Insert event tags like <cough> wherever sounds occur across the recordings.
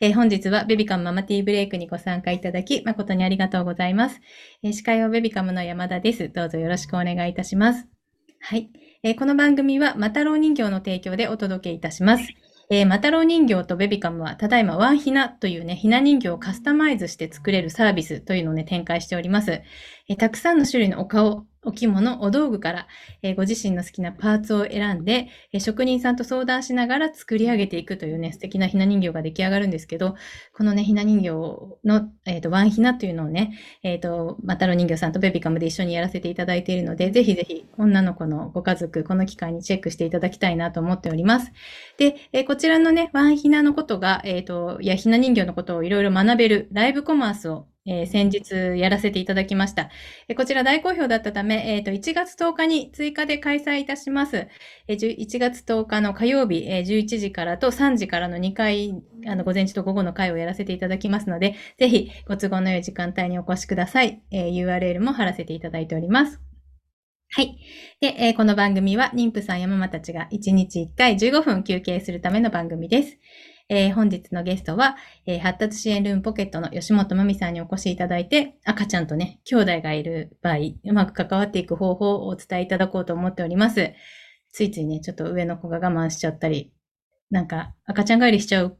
えー本日はベビカムママティーブレイクにご参加いただき、誠にありがとうございます。えー司会はベビカムの山田です。どうぞよろしくお願いいたします。はい。えーこの番組は、マタロウ人形の提供でお届けいたします。えーマタロウ人形とベビカムは、ただいまワンヒナというね、ヒナ人形をカスタマイズして作れるサービスというのをね、展開しております。えーたくさんの種類のお顔、お着物、お道具から、えーご自身の好きなパーツを選んで、えー職人さんと相談しながら作り上げていくというね、素敵なひな人形が出来上がるんですけど、このね、ひな人形の、えっ、と、ワンひなというのをね、えっ、と、マタロ人形さんとベビカムで一緒にやらせていただいているので、ぜひぜひ、女の子のご家族、この機会にチェックしていただきたいなと思っております。で、えこちらのね、ワンひなのことが、えっ、と、いや、ひな人形のことをいろいろ学べるライブコマースを、えー先日やらせていただきました。えーこちら大好評だったため、えっ、と、1月10日に追加で開催いたします。えー10 1月10日の火曜日、えー11時からと3時からの2回、あの、午前中と午後の回をやらせていただきますので、ぜひご都合の良い時間帯にお越しください。えー URL も貼らせていただいております。はい。で、えーこの番組は妊婦さんやママたちが1日1回15分休憩するための番組です。えー本日のゲストは、えー発達支援ルームポケットの吉本まみさんにお越しいただいて、赤ちゃんとね、兄弟がいる場合、うまく関わっていく方法をお伝えいただこうと思っております。ついついね、ちょっと上の子が我慢しちゃったり、なんか赤ちゃん帰りしちゃう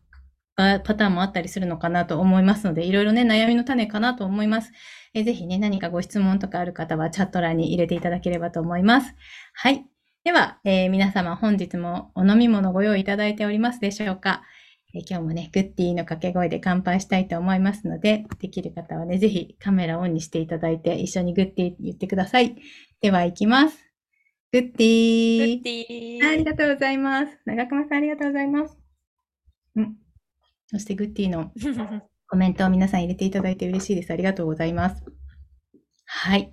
パターンもあったりするのかなと思いますので、いろいろね、悩みの種かなと思います。えーぜひね、何かご質問とかある方はチャット欄に入れていただければと思います。はい。では、えー皆様本日もお飲み物ご用意いただいておりますでしょうか、えー今日もね、グッディの掛け声で乾杯したいと思いますので、できる方はね、ぜひカメラオンにしていただいて、一緒にグッディ言ってください。では、行きます。グッデグィッディありがとうございます。長熊さんありがとうございます。うん。そしてグッディの <laughs> コメントを皆さん入れていただいて嬉しいです。ありがとうございます。はい。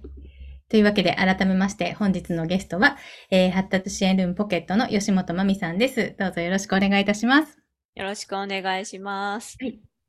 というわけで、改めまして、本日のゲストは、えー発達支援ルームポケットの吉本まみさんです。どうぞよろしくお願いいたします。よろしくお願いします。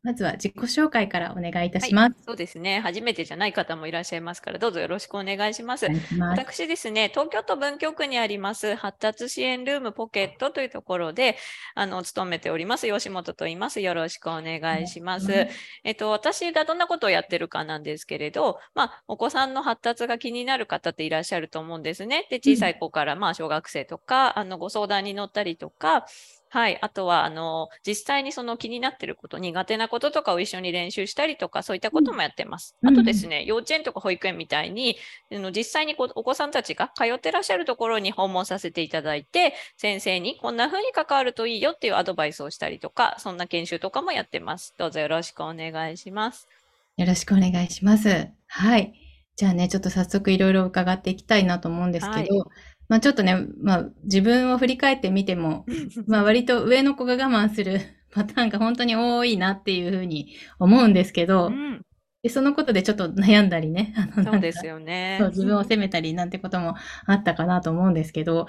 まずは自己紹介からお願いいたします。そうですね。初めてじゃない方もいらっしゃいますから、どうぞよろしくお願いしますます。私ですね、東京都文京区にあります発達支援ルームポケットというところで、あの、勤めております、吉本と言います。よろしくお願いします。えっと、私がどんなことをやってるかなんですけれど、まあ、お子さんの発達が気になる方っていらっしゃると思うんですね。で、小さい子から、まあ、小学生とか、あの、ご相談に乗ったりとか、はい。あとは、あの、実際にその気になってること、苦手なこととかを一緒に練習したりとか、そういったこともやってます。うんあとですね、幼稚園とか保育園みたいに、あの実際にこうお子さんたちが通ってらっしゃるところに訪問させていただいて、先生にこんな風に関わるといいよっていうアドバイスをしたりとか、そんな研修とかもやってます。どうぞよろしくお願いします。よろしくお願いします。はい。じゃあね、ちょっと早速いろいろ伺っていきたいなと思うんですけど、まあちょっとね、まあ自分を振り返ってみても、<laughs> まあ割と上の子が我慢する <laughs> パターンが本当に多いなっていうふうに思うんですけど、うん、でそのことでちょっと悩んだりね、あのそうですよ。よね。自分を責めたりなんてこともあったかなと思うんですけど、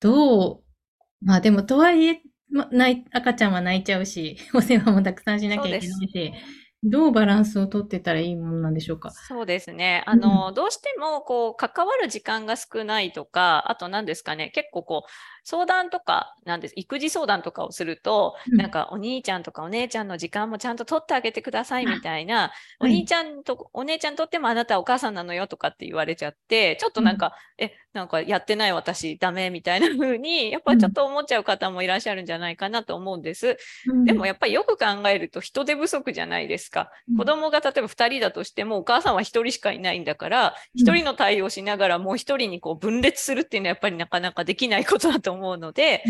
どう、まあでもとはいえ、ま、泣い赤ちゃんは泣いちゃうし、お世話もたくさんしなきゃいけないし、どうバランスをとってたらいいものなんでしょうか？そうですね。あの、どうしても、こう、関わる時間が少ないとか、あと何ですかね、結構こう、相談とか、なんです、育児相談とかをすると、うん。なんかお兄ちゃんとかお姉ちゃんの時間もちゃんと取ってあげてくださいみたいな、おはい。兄ちゃんとお姉ちゃんとってもあなたはお母さんなのよとかって言われちゃって、ちょっとなんか、え、なんかやってない私ダメみたいな風に、やっぱりちょっと思っちゃう方もいらっしゃるんじゃないかなと思うんです。うん。でもやっぱりよく考えると人手不足じゃないですか。うん。子供が例えば2人だとしてもお母さんは1人しかいないんだから、うん。1人の対応しながらもう1人にこう分裂するっていうのはやっぱりなかなかできないことだと思うので、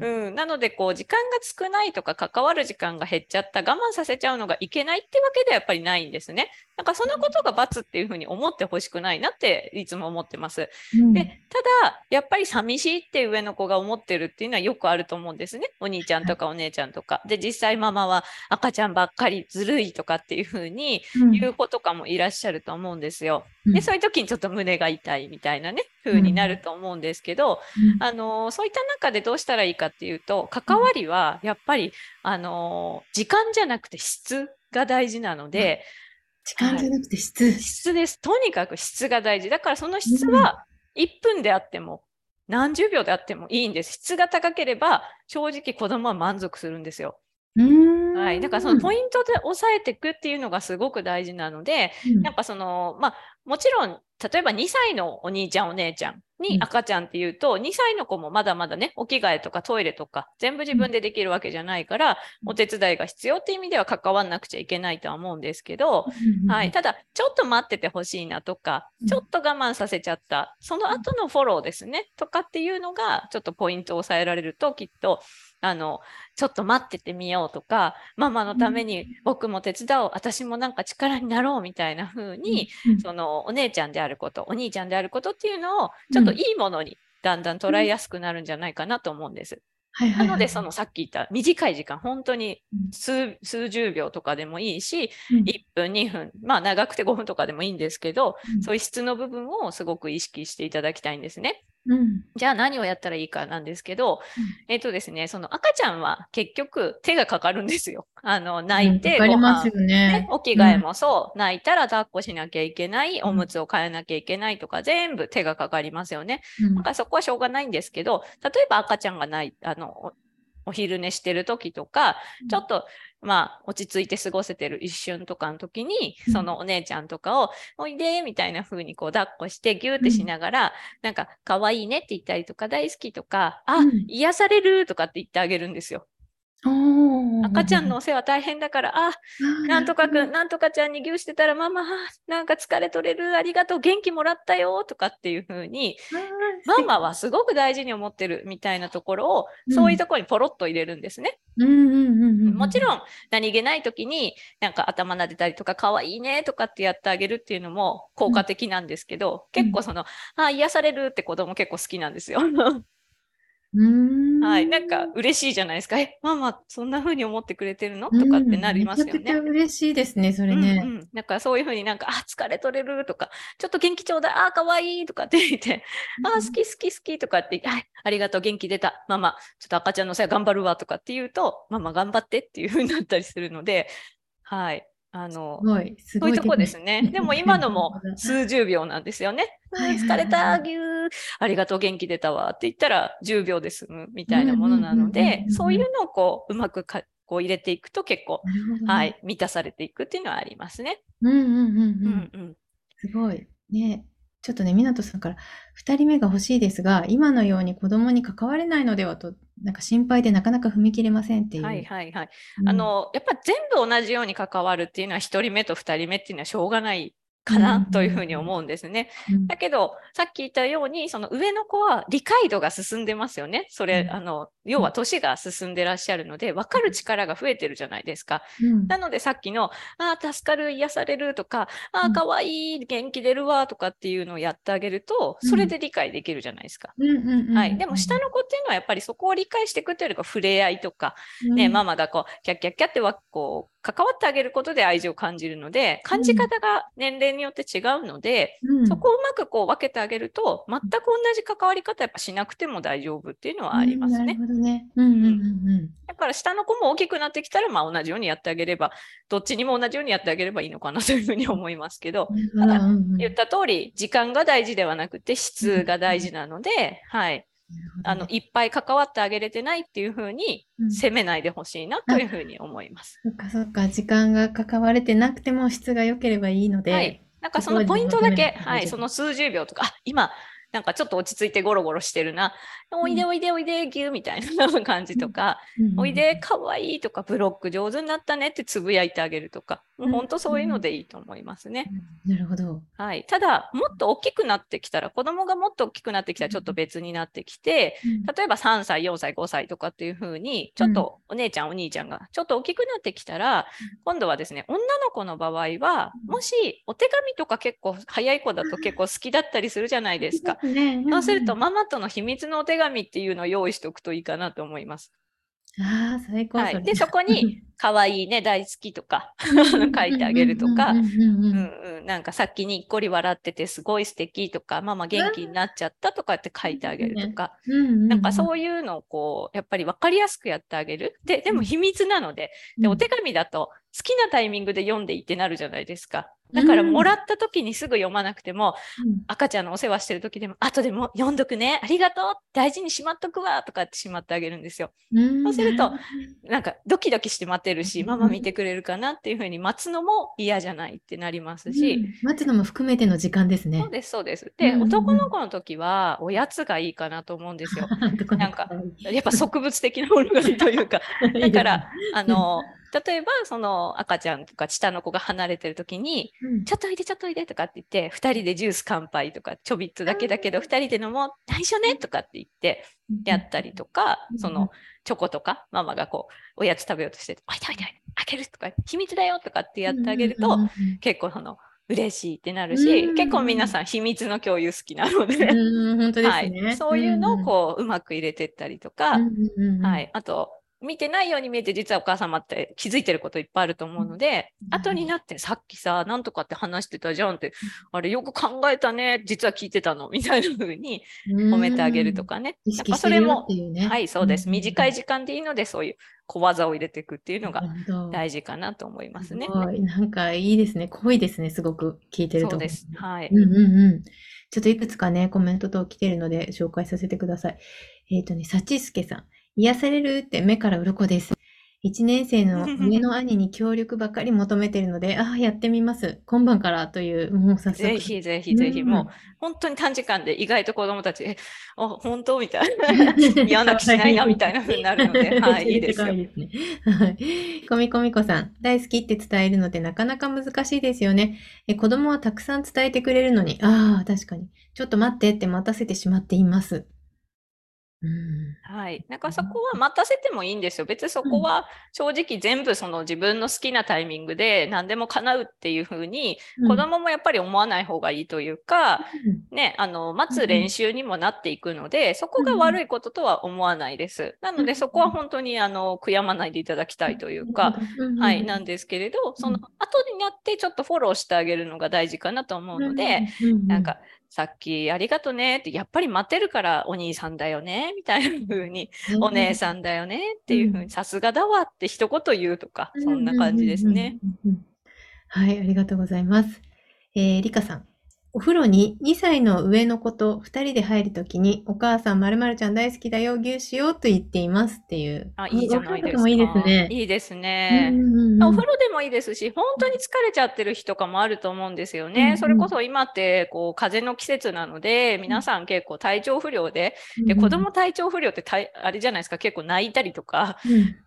うんうん、なのでこう時間が少ないとか関わる時間が減っちゃった我慢させちゃうのがいけないってわけではやっぱりないんですね。なんかそのことが罰っていうふうに思ってほしくないなっていつも思ってます。うんで、ただ、やっぱり寂しいって上の子が思ってるっていうのはよくあると思うんですね。お兄ちゃんとかお姉ちゃんとか。で、実際ママは赤ちゃんばっかりずるいとかっていうふうにうん言う子とかもいらっしゃると思うんですよ。うんで、そういう時にちょっと胸が痛いみたいなね、風になると思うんですけど、うんあのそういった中でどうしたらいいかっていうと、関わりはやっぱり、あの時間じゃなくて質が大事なので、時間じゃなくて質。質です。とにかく質が大事。だからその質は1分であっても、何十秒であってもいいんです。質が高ければ、正直子供は満足するんですよ。うーん。はい。だからそのポイントで押さえていくっていうのがすごく大事なので、やっぱその、まあ、もちろん、例えば2歳のお兄ちゃんお姉ちゃん。に赤ちゃんっていうと、うん、2歳の子もまだまだね、お着替えとかトイレとか全部自分でできるわけじゃないから、うん、お手伝いが必要っていう意味では関わんなくちゃいけないとは思うんですけど、うん、はい。ただ、ちょっと待っててほしいなとか、ちょっと我慢させちゃった、その後のフォローですね、とかっていうのが、ちょっとポイントを抑えられると、きっと、あの、ちょっと待っててみようとか、ママのために僕も手伝おう、私もなんか力になろうみたいな風に、そのお姉ちゃんであること、お兄ちゃんであることっていうのを、ちょっといいものにだんだん捉えやすくなるんじゃないかなと思うんです。なので、そのさっき言った短い時間、本当に数数十秒とかでもいいし、うん、1分、2分、まあ長くて5分とかでもいいんですけど、うん、そういう質の部分をすごく意識していただきたいんですね。うん、じゃあ何をやったらいいかなんですけど、うん、えっ、ー、とですね、その赤ちゃんは結局手がかかるんですよ。<laughs> あの、泣いてご飯、うん、ね、お着替えもそう、泣いたら抱っこしなきゃいけない、おむつを変えなきゃいけないとか、全部手がかかりますよね。だからそこはしょうがないんですけど、例えば赤ちゃんがない、あの、お昼寝してる時とか、ちょっと、まあ、落ち着いて過ごせてる一瞬とかの時に、そのお姉ちゃんとかを、おいでみたいな風にこう抱っこしてギューってしながら、なんか、可愛いねって言ったりとか、大好きとか、あ、癒されるとかって言ってあげるんですよ。赤ちゃんのお世話大変だから、あ、なんとかくん、なんとかちゃんに牛してたら、ママ、なんか疲れ取れる、ありがとう、元気もらったよ、とかっていう風に、ママはすごく大事に思ってるみたいなところを、そういうところにポロッと入れるんですね。もちろん、何気ない時に、なんか頭撫でたりとか、可愛いね、とかってやってあげるっていうのも効果的なんですけど、結構その、あ、癒されるって子供結構好きなんですよ。はい。なんか嬉しいじゃないですか。え、ママ、そんな風に思ってくれてるの？とかってなりますよね。めちゃくちゃ嬉しいですね、それね。うん、うん、なんかそういう風になんか、あ、疲れ取れるとか、ちょっと元気ちょうだい、あ、かわいいとかって言って、あ、好き好き好きとかって言って、はい、ありがとう、元気出た。ママ、ちょっと赤ちゃんのせい頑張るわとかって言うと、ママ頑張ってっていう風になったりするので、はい。あの、そういうとこですね。でも今のも <laughs> 数十秒なんですよね。はい、疲れた、ぎゅー、ありがとう、元気出たわって言ったら10秒で済むみたいなものなので、そういうのをこう、うまくかこう入れていくと結構、はい、満たされていくっていうのはありますね。うんうんうんうん。うんうん、すごい。ね。ちょっとね、湊さんから2人目が欲しいですが、今のように子供に関われないのではと、なんか心配でなかなか踏み切れませんっていう。はいはいはい。うん、あの、やっぱ全部同じように関わるっていうのは1人目と2人目っていうのはしょうがないかなというふうに思うんですね。だけど、さっき言ったように、その上の子は理解度が進んでますよね。それ、あの、要は年が進んでらっしゃるので、分かる力が増えてるじゃないですか。なので、さっきの、ああ、助かる、癒されるとか、ああ、かわいい、元気出るわとかっていうのをやってあげると、それで理解できるじゃないですか。はい。でも、下の子っていうのはやっぱりそこを理解していくというよりか、触れ合いとか、ね、ママがこう、キャッキャッキャっては、こう、関わってあげることで愛情を感じるので、感じ方が年齢によって違うので、うん、そこをうまくこう分けてあげると、全く同じ関わり方やっぱしなくても大丈夫っていうのはありますね。だから下の子も大きくなってきたら、まあ同じようにやってあげれば、どっちにも同じようにやってあげればいいのかなというふうに思いますけど、ただ言った通り、時間が大事ではなくて質が大事なので、はい。あのいっぱい関わってあげれてないっていうふうに責めないでほしいなというふうに思います。そっかそっか、時間が関われてなくても質が良ければいいので。はい。なんかそのポイントだけ、はい、その数十秒とか、あ、今、なんかちょっと落ち着いてゴロゴロしてるな。おいでおいでおいで、ぎゅーみたいな感じとか、おいで、かわいいとか、ブロック上手になったねってつぶやいてあげるとか、もう本当そういうのでいいと思いますね。なるほど。はい。ただ、もっと大きくなってきたら、子供がもっと大きくなってきたらちょっと別になってきて、例えば3歳、4歳、5歳とかっていう風に、ちょっとお姉ちゃん、お兄ちゃんがちょっと大きくなってきたら、今度はですね、女の子の場合は、もしお手紙とか結構早い子だと結構好きだったりするじゃないですか。そうすると、ママとの秘密のお手紙っていうのを用意しておくといいかなと思います。ああ、最高、はい、で、そこに、かわいいね、大好きとか書いてあげるとか、なんかさっきにっこり笑っててすごい素敵とか、ママ元気になっちゃったとかって書いてあげるとか、なんかそういうのをこう、やっぱり分かりやすくやってあげる。で、でも秘密なので、で、お手紙だと好きなタイミングで読んでいってなるじゃないですか。だからもらった時にすぐ読まなくても、うん、赤ちゃんのお世話してる時でも、後でも読んどくね、ありがとう、大事にしまっとくわ、とかってしまってあげるんですよ。そうすると、なんかドキドキして待ってるし、ママ見てくれるかなっていうふうに待つのも嫌じゃないってなりますし、うん。待つのも含めての時間ですね。そう。です、そうです。で、男の子の時はおやつがいいかなと思うんですよ。<laughs> なんかやっぱ植物的なものがいいというか、<laughs> だから、あの、例えば、その赤ちゃんとか下の子が離れてる時に、うんちょっとおいで、ちょっとおいでとかって言って、二人でジュース乾杯とか、ちょびっとだけだけど、二人で飲もう、内緒ねとかって言って、やったりとかう、ん。その、チョコとか、ママがこう、おやつ食べようとして、おいでおいで開けるとか、秘密だよとかってやってあげると、結構その、嬉しいってなるし、うん結構皆さん秘密の共有好きなので、うん、本当ですはね。い、そういうのをこう、うまく入れてったりとか、うんうんうんうん。はい。あと、見てないように見えて、実はお母様って気づいてることいっぱいあると思うので、うん後になってさっきさ、なんとかって話してたじゃんって、あれよく考えたね、実は聞いてたの、みたいな風に褒めてあげるとかね。意やっぱそれもね。はい、そうです。ん短い時間でいいので、そういう小技を入れていくっていうのが大事かなと思いますねす。なんかいいですね。濃いですね。すごく聞いてると。そうです。はい。うんうんうん。ちょっといくつかね、コメント等来てるので紹介させてください。えっ、とね、さちすけさん。癒されるって目から鱗です。1年生の <laughs> 上の兄に協力ばかり求めてるので、ああ、やってみます。今晩からという、もう早速。ぜひぜひぜひ、うんもう本当に短時間で意外と子供たち、え、あ、本当？みたいな。<laughs> 嫌な気しないなみたいな風になるのではいいいですよ可愛いですね。はい。コミコミコさん、大好きって伝えるのってなかなか難しいですよね。え子供はたくさん伝えてくれるのに、ああ、確かに。ちょっと待ってって待たせてしまっています。うん。はい。なんかそこは待たせてもいいんですよ。別にそこは正直全部その自分の好きなタイミングで何でも叶うっていう風に子供もやっぱり思わない方がいいというか、ね、あの、待つ練習にもなっていくので、そこが悪いこととは思わないです。なのでそこは本当にあの、悔やまないでいただきたいというか、はい、なんですけれど、その後になってちょっとフォローしてあげるのが大事かなと思うので、、なんか、さっきありがとねって、やっぱり待ってるからお兄さんだよね、みたいな風に、お姉さんだよねっていう風に、さすがだわって一言言うとか、そんな感じですね。うんうんうんうん。はい、ありがとうございます。えー、りかさん。お風呂に2歳の上の子と2人で入るときに、お母さん、まるまるちゃん大好きだよ、牛しようと言っていますっていう。あ、いいじゃないですか。いいですね。いいですね。お風呂でもいいですし、本当に疲れちゃってる日とかもあると思うんですよね。うんうんそれこそ今ってこう風邪の季節なので、皆さん結構体調不良で、で子供体調不良ってたいあれじゃないですか、結構泣いたりとか、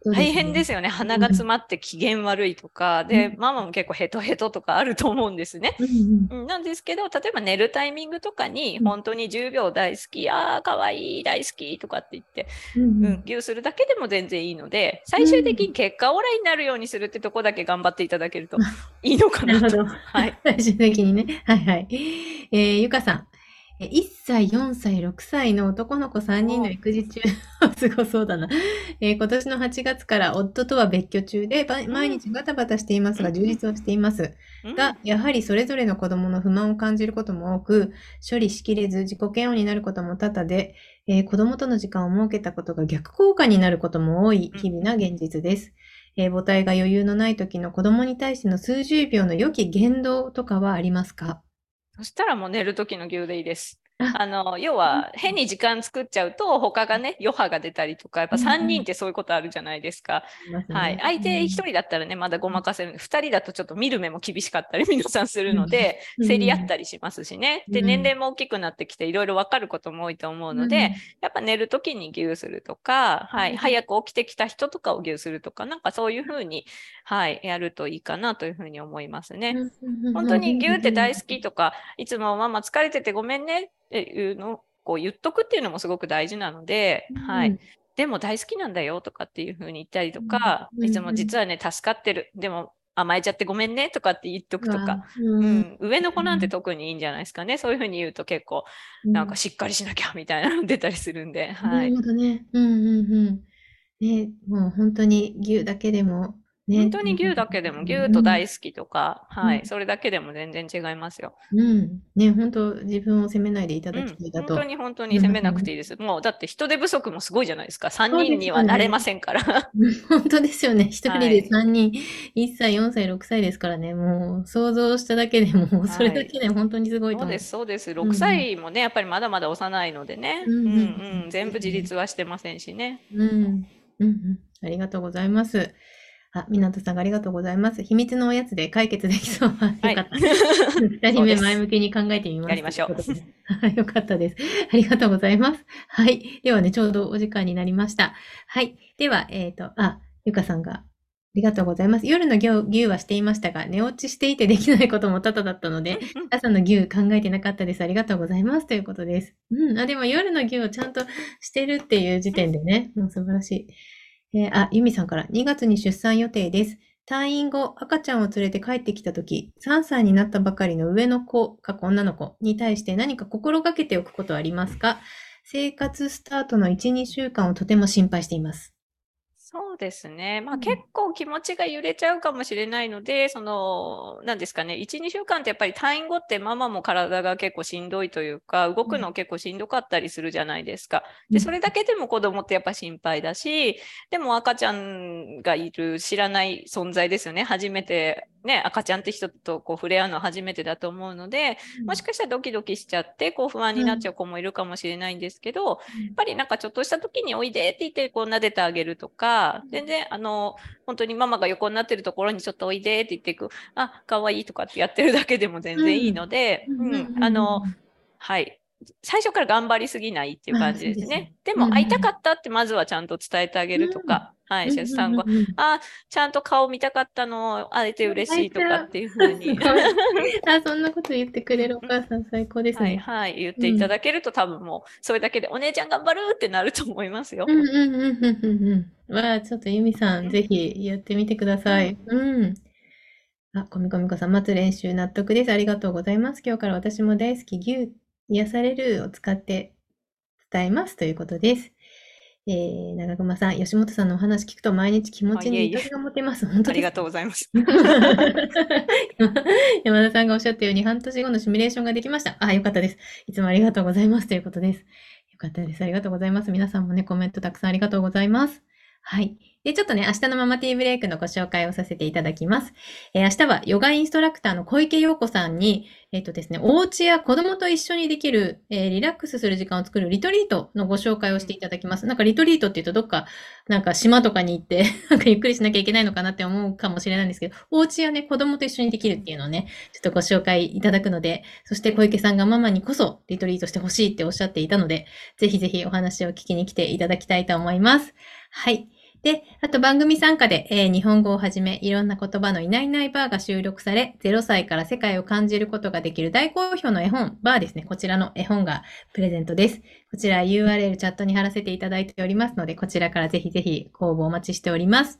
うん大変ですよね。鼻が詰まって機嫌悪いとか、で、ママも結構ヘトヘトとかあると思うんですね。うんうんうんなんですけど、例えば寝るタイミングとかに、うん本当に10秒大好き、ああ、かわいい、大好きとかって言って、うんうんうするだけでも全然いいので、最終的に結果オーライになるようにするってとこだけ頑張っていただけるといいのかなと。なるほど。はい。<laughs> 最終的にね。はいはい。えー、ゆかさん。え1歳、4歳、6歳の男の子3人の育児中、<laughs> すごそうだな。えー今年の8月から夫とは別居中で、ば毎日バタバタしていますが、充実をしています。うんが、やはりそれぞれの子供の不満を感じることも多く、処理しきれず自己嫌悪になることも多々で、えー子供との時間を設けたことが逆効果になることも多い日々な現実です。えー母体が余裕のない時の子供に対しての数十秒の良き言動とかはありますか？そしたらもう寝る時の牛でいいです。ああの、要は変に時間作っちゃうと他がね、余波が出たりとか、やっぱ3人ってそういうことあるじゃないですか。はい。相手1人だったらね、まだごまかせる。2人だとちょっと見る目も厳しかったり皆さんするので、うん。競り合ったりしますしね。で、うん。年齢も大きくなってきていろいろわかることも多いと思うので、やっぱ寝るときに牛するとか、はい、うん早く起きてきた人とかを牛するとか、なんかそういうふうに、はい、やるといいかなというふうに思いますね。本当に牛って大好きとか、いつもママ疲れててごめんねっていうのをこう言っとくっていうのもすごく大事なので、はい。でも大好きなんだよとかっていうふうに言ったりとか、うんいつも実はね、助かってる。でも甘えちゃってごめんねとかって言っとくとか。う、うんん、上の子なんて特にいいんじゃないですかね。そういうふうに言うと結構、なんかしっかりしなきゃみたいなの出たりするんで、はないる。ほどね。うんうんうん。ね、もう本当に牛だけでも、ね。本当に牛だけでも、牛と大好きとか、はい、それだけでも全然違いますよ。うん。ね、本当自分を責めないでいたうんだきたいだと。本当に本当に責めなくていいです。もうだって人手不足もすごいじゃないですか。3人にはなれませんから。本当ですよね。一人はいで3人、1歳、4歳、6歳ですからね。もう想像しただけでもうそれだけで本当にすごいと思う。そうです、そうです。6歳もね、やっぱりまだまだ幼いのでね。ううんんうんうん。全部自立はしてませんしね。うん。うんうん。ありがとうございます。あ、湊さんがありがとうございます。秘密のおやつで解決できそう。あはいよかった。二人目前向きに考えてみます。やりましょうよかったです。ありがとうございます。はい。ではね、ちょうどお時間になりました。はい。では、えっ、と、あ、ゆかさんが、ありがとうございます。夜の牛牛はしていましたが、寝落ちしていてできないことも多々だったので、朝の牛考えてなかったです。ありがとうございます。ということです。うん。あ、でも夜の牛をちゃんとしてるっていう時点でね、もう素晴らしい。えーあ、ゆみさんから、2月に出産予定です。退院後、赤ちゃんを連れて帰ってきたとき、3歳になったばかりの上の子、かっこ女の子に対して何か心がけておくことはありますか？生活スタートの1、2週間をとても心配しています。そうですね。まあ、うん結構気持ちが揺れちゃうかもしれないので、その、なんですかね、1、2週間ってやっぱり退院後ってママも体が結構しんどいというか、動くの結構しんどかったりするじゃないですか。で、それだけでも子供ってやっぱ心配だし、でも赤ちゃんがいる知らない存在ですよね。初めて、ね、赤ちゃんって人とこう触れ合うのは初めてだと思うので、もしかしたらドキドキしちゃって、こう不安になっちゃう子もいるかもしれないんですけど、やっぱりなんかちょっとした時においでって言ってこう撫でてあげるとか、全然あの、本当にママが横になってるところにちょっとおいでって言ってく、あ、かわいいとかってやってるだけでも全然いいので、うん、あの、はい。最初から頑張りすぎないっていう感じですね。ね。でも会いたかったってまずはちゃんと伝えてあげるとか、はい、出産後、うんうんうんあ、ちゃんと顔見たかったの、会えて嬉しいとかっていうふうに。<laughs> あ、そんなこと言ってくれるお母さん最高ですはいね。はい、言っていただけると、多分もう、それだけでお姉ちゃん頑張るってなると思いますよ。うんうんうんうんうんうん。わあ、ちょっとユミさん、ぜひやってみてください。うん。あ、コミコミコさん、待つ練習納得です。ありがとうございます。今日から私も大好き牛、癒されるを使って伝えますということです。えー、長熊さん、吉本さんのお話聞くと毎日気持ちにゆとりが持てます。本当ありがとうございます。<laughs> 山田さんがおっしゃったように半年後のシミュレーションができました。あ、よかったです。いつもありがとうございますということです。よかったです。ありがとうございます。皆さんもね、コメントたくさんありがとうございます。はい。で、ちょっとね、明日のママティーブレイクのご紹介をさせていただきます。えー明日はヨガインストラクターの小池陽子さんに、えっ、とですね、お家や子供と一緒にできる、えーリラックスする時間を作るリトリートのご紹介をしていただきます。なんかリトリートって言うとどっか、なんか島とかに行って、<laughs> なんかゆっくりしなきゃいけないのかなって思うかもしれないんですけど、お家やね、子供と一緒にできるっていうのをね、ちょっとご紹介いただくので、そして小池さんがママにこそリトリートしてほしいっておっしゃっていたので、ぜひぜひお話を聞きに来ていただきたいと思います。はい。で、あと番組参加で、えー日本語をはじめいろんな言葉のいないいないバーが収録され、0歳から世界を感じることができる大好評の絵本、バーですね。こちらの絵本がプレゼントです。こちら URL チャットに貼らせていただいておりますので、こちらからぜひぜひ公募お待ちしております。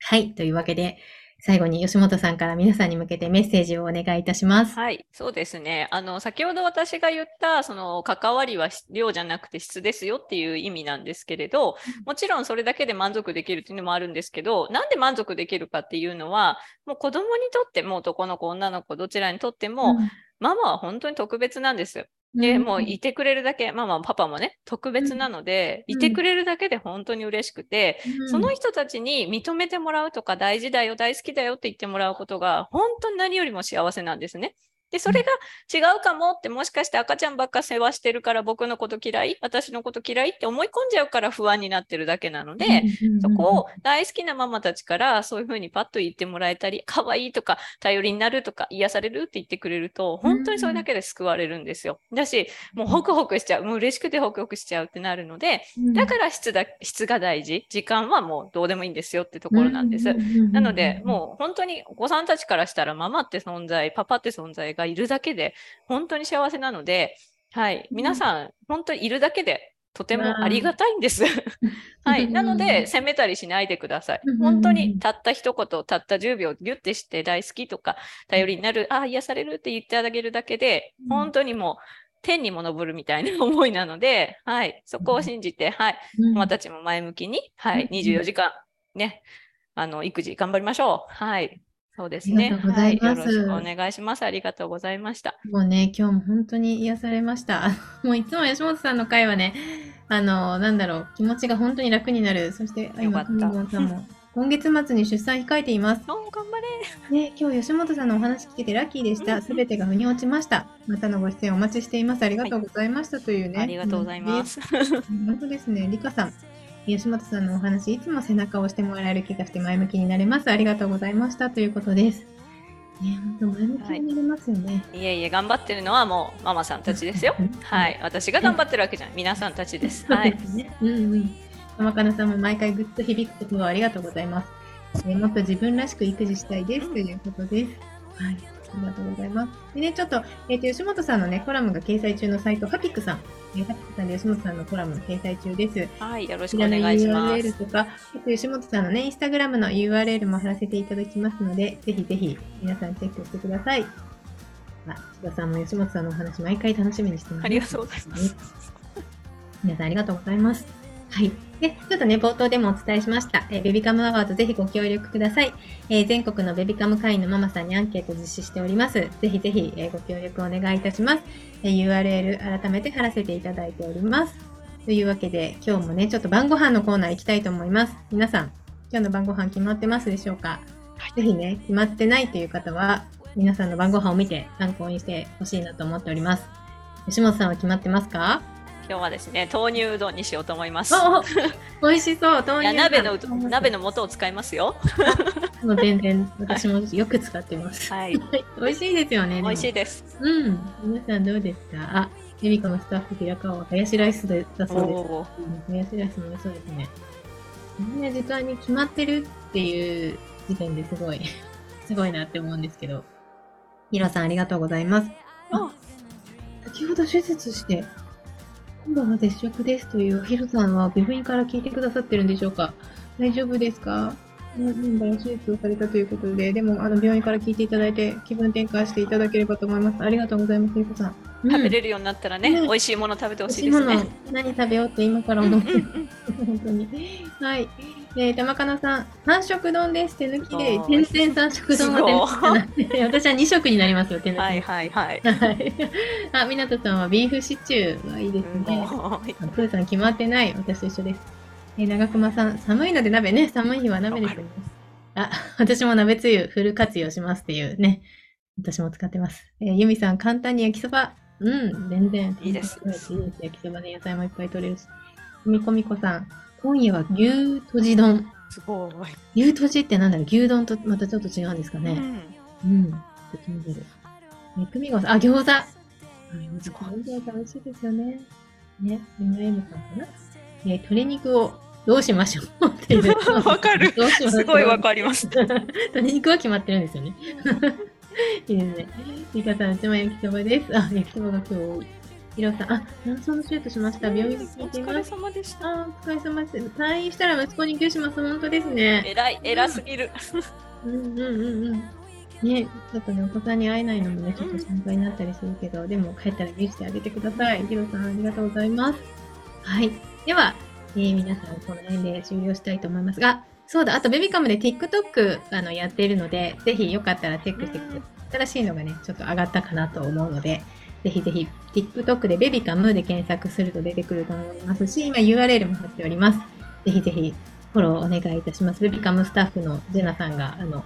はい。というわけで、最後に吉本さんから皆さんに向けてメッセージをお願いいたします。はい、そうですね。あの、先ほど私が言った、その、関わりは量じゃなくて質ですよっていう意味なんですけれど、もちろんそれだけで満足できるっていうのもあるんですけど、なんで満足できるかっていうのは、もう子供にとっても男の子、女の子、どちらにとっても、ママは本当に特別なんですよ。で、もういてくれるだけ、ママもパパもね、特別なので、うん。いてくれるだけで本当に嬉しくて、うん。その人たちに認めてもらうとか大事だよ、大好きだよって言ってもらうことが本当に何よりも幸せなんですね。で、それが違うかもって、もしかして赤ちゃんばっか世話してるから僕のこと嫌い、私のこと嫌いって思い込んじゃうから不安になってるだけなので、そこを大好きなママたちからそういうふうにパッと言ってもらえたり、可愛いとか、頼りになるとか、癒されるって言ってくれると、本当にそれだけで救われるんですよ。だし、もうホクホクしちゃう、もう嬉しくてホクホクしちゃうってなるので、だから質だ質が大事、時間はもうどうでもいいんですよってところなんです。なので、もう本当にお子さんたちからしたらママって存在、パパって存在がいるだけで本当に幸せなので、はい、皆さん本当にいるだけでとてもありがたいんです。<laughs> はい、なので、責めたりしないでください。うん。本当にたった一言、たった10秒ギュッてして大好きとか、頼りになる、ああ、癒されるって言ってあげるだけで、うん。本当にもう天にも昇るみたいな思いなので、はい、そこを信じて、はい、ママたちも前向きに、はい、うん。24時間、ね、あの、育児頑張りましょう。はい。そうですね。ありがとうございますはい。よろしくお願いします。ありがとうございました。もうね、今日も本当に癒されました。<laughs> もういつも吉本さんの回はね、あの、なんだろう、気持ちが本当に楽になる。そして、あよかった今、月末に出産控えています。<laughs> 頑張れ。ね、今日吉本さんのお話聞けてラッキーでした。すべてが腑に落ちました。またのご出演お待ちしています。ありがとうございましたというね。ありがとうございます。本当ですね。リカさん。吉本さんのお話、いつも背中を押してもらえる気がして前向きになれます。ありがとうございました。ということです。ね、本当前向きになれますよね。いえいえ、頑張ってるのはもうママさんたちですよ。<laughs> はい。私が頑張ってるわけじゃない。皆さんたちです。はい。ね。うんうん。玉かなさんも毎回ぐっと響く言葉をありがとうございます。ねもっと自分らしく育児したいですということです。はい。ありがとうございます。でね、ちょっと、えっ、と、吉本さんのね、コラムが掲載中のサイト、ハピックさん。えーハピックさんで吉本さんのコラム掲載中です。はい。よろしくお願いしま URL す。とか、あと吉本さんのね、インスタグラムの URL も貼らせていただきますので、ぜひぜひ皆さんチェックしてください。あ、千葉さんも吉本さんのお話、毎回楽しみにしてます。ありがとうございます。皆さんありがとうございます。はい。で、ちょっとね、冒頭でもお伝えしました。えーベビカムアワードぜひご協力ください。えー全国のベビカム会員のママさんにアンケート実施しております。ぜひぜひ、えーご協力お願いいたします。えー URL 改めて貼らせていただいております。というわけで、今日もね、ちょっと晩ご飯のコーナー行きたいと思います。皆さん、今日の晩ご飯決まってますでしょうか、ぜひね、決まってないという方は、皆さんの晩ご飯を見て参考にしてほしいなと思っております。吉本さんは決まってますか？今日はですね、豆乳うどんにしようと思います。美味しそう。豆乳鍋の鍋の素を使いますよ。も <laughs> う全然私も <laughs> よく使ってます。はい。<laughs> 美味しいですよね。美味しいい。です。うん。皆さんどうですかあ、エミカのスタッフ平川はハヤシライスでだそうです。ハヤシライスも美味しそうですね。みんな時間に決まってるっていう時点ですごい、すごいなって思うんですけど。ヒロさんありがとうございます。あ先ほど手術して、今度は絶食ですというヒロさんは病院から聞いてくださってるんでしょうか？大丈夫ですか？なんだろう、手術をされたということで、でも、あの、病院から聞いていただいて、気分転換していただければと思います。ありがとうございます、ヒロさん。食べるれるようになったらね、うん美味しいもの食べてほしいですね。、何食べようって今から思ってる。<laughs> 本当に。はい。えー、玉かなさん、三色丼です。手抜きで、おー天々三色丼は手抜きじゃなくて、<laughs> 私は二色になりますよ、手抜き。はいはいはい。はい。あ、みなとさんはビーフシチューはいいですね。プーさん決まってない。私と一緒です。えー、長熊さん、寒いので鍋ね。寒い日は鍋ですね。あ、私も鍋つゆフル活用しますっていうね。私も使ってます。えー、ゆみさん、簡単に焼きそば。うん、全然。いいですいいです。焼きそばで野菜もいっぱい取れるし。みこみこさん、今夜は牛とじ丼。すごい。牛とじってなんだろう？牛丼とまたちょっと違うんですかね。うんうん。ちょっと気になる。え、くみごさん、あ、餃子。あ、餃子美味しいですよね。ね、MM さんかな。え、鶏肉をどうしましょうっていう。<laughs> わかるどうしましょうすごいわかります。<laughs> 鶏肉は決まってるんですよね。いいですね。リカさん、一枚焼きそばです。あ、焼きそばが今日多い。ヒロさん、あ、卵巣の手術しました。病院で聞いていお疲れます。様でした。あ、お疲れ様です。退院したら息子に牛します。本当ですね。偉い、偉すぎる。うんうんうんうん。ね、ちょっとね、お子さんに会えないのもね、ちょっと心配になったりするけど、でも帰ったら見せてあげてください。ヒロさん、ありがとうございます。はい。では、えー皆さん、この辺で終了したいと思いますが、そうだ、あと、ベビカムで TikTok あのやっているので、ぜひよかったらチェックしてください。新しいのがね、ちょっと上がったかなと思うので、ぜひぜひ、TikTok でベビカムで検索すると出てくると思いますし、今 URL も貼っております。ぜひぜひ、フォローお願いいたします。ベビカムスタッフのジェナさんが、あの、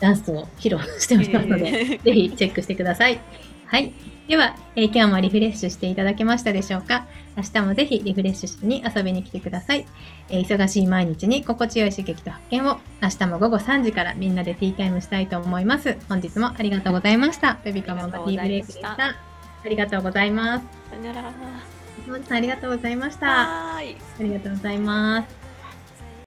ダンスを披露しておりますので、えー <laughs> ぜひチェックしてください。はい。では、えー今日もリフレッシュしていただけましたでしょうか？明日もぜひリフレッシュしに遊びに来てください。えー忙しい毎日に心地よい刺激と発見を明日も午後3時からみんなでティータイムしたいと思います。本日もありがとうございました。ベビカムバティーブレイクでした。ありがとうございます。さよなら。松本さんありがとうございました。あはーい。りがとうございます。